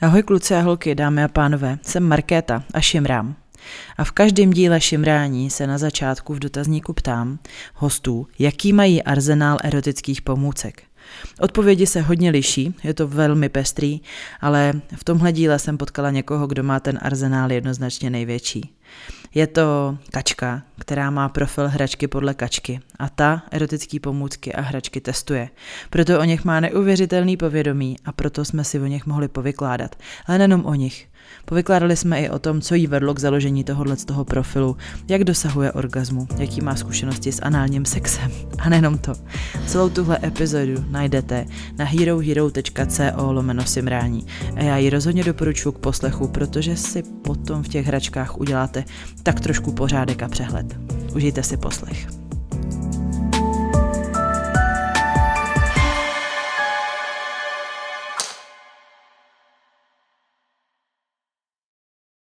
Ahoj kluci a holky, dámy a pánové, jsem Markéta a šimrám. A v každém díle šimrání se na začátku v dotazníku ptám hostů, jaký mají arzenál erotických pomůcek. Odpovědi se hodně liší, je to velmi pestrý, ale v tomhle díle jsem potkala někoho, kdo má ten arzenál jednoznačně největší. Je to kačka, která má profil hračky podle kačky a ta erotické pomůcky a hračky testuje. Proto o nich má neuvěřitelný povědomí a proto jsme si o nich mohli povykládat. Ale nejenom o nich. Povykládali jsme i o tom, co jí vedlo k založení tohohle z toho profilu, jak dosahuje orgazmu, jaký má zkušenosti s análním sexem. A nejenom to. Celou tuhle epizodu najdete na herohero.co lomeno simrání. A já ji rozhodně doporučuji k poslechu, protože si potom v těch hračkách uděláte tak trošku pořádek a přehled. Užijte si poslech.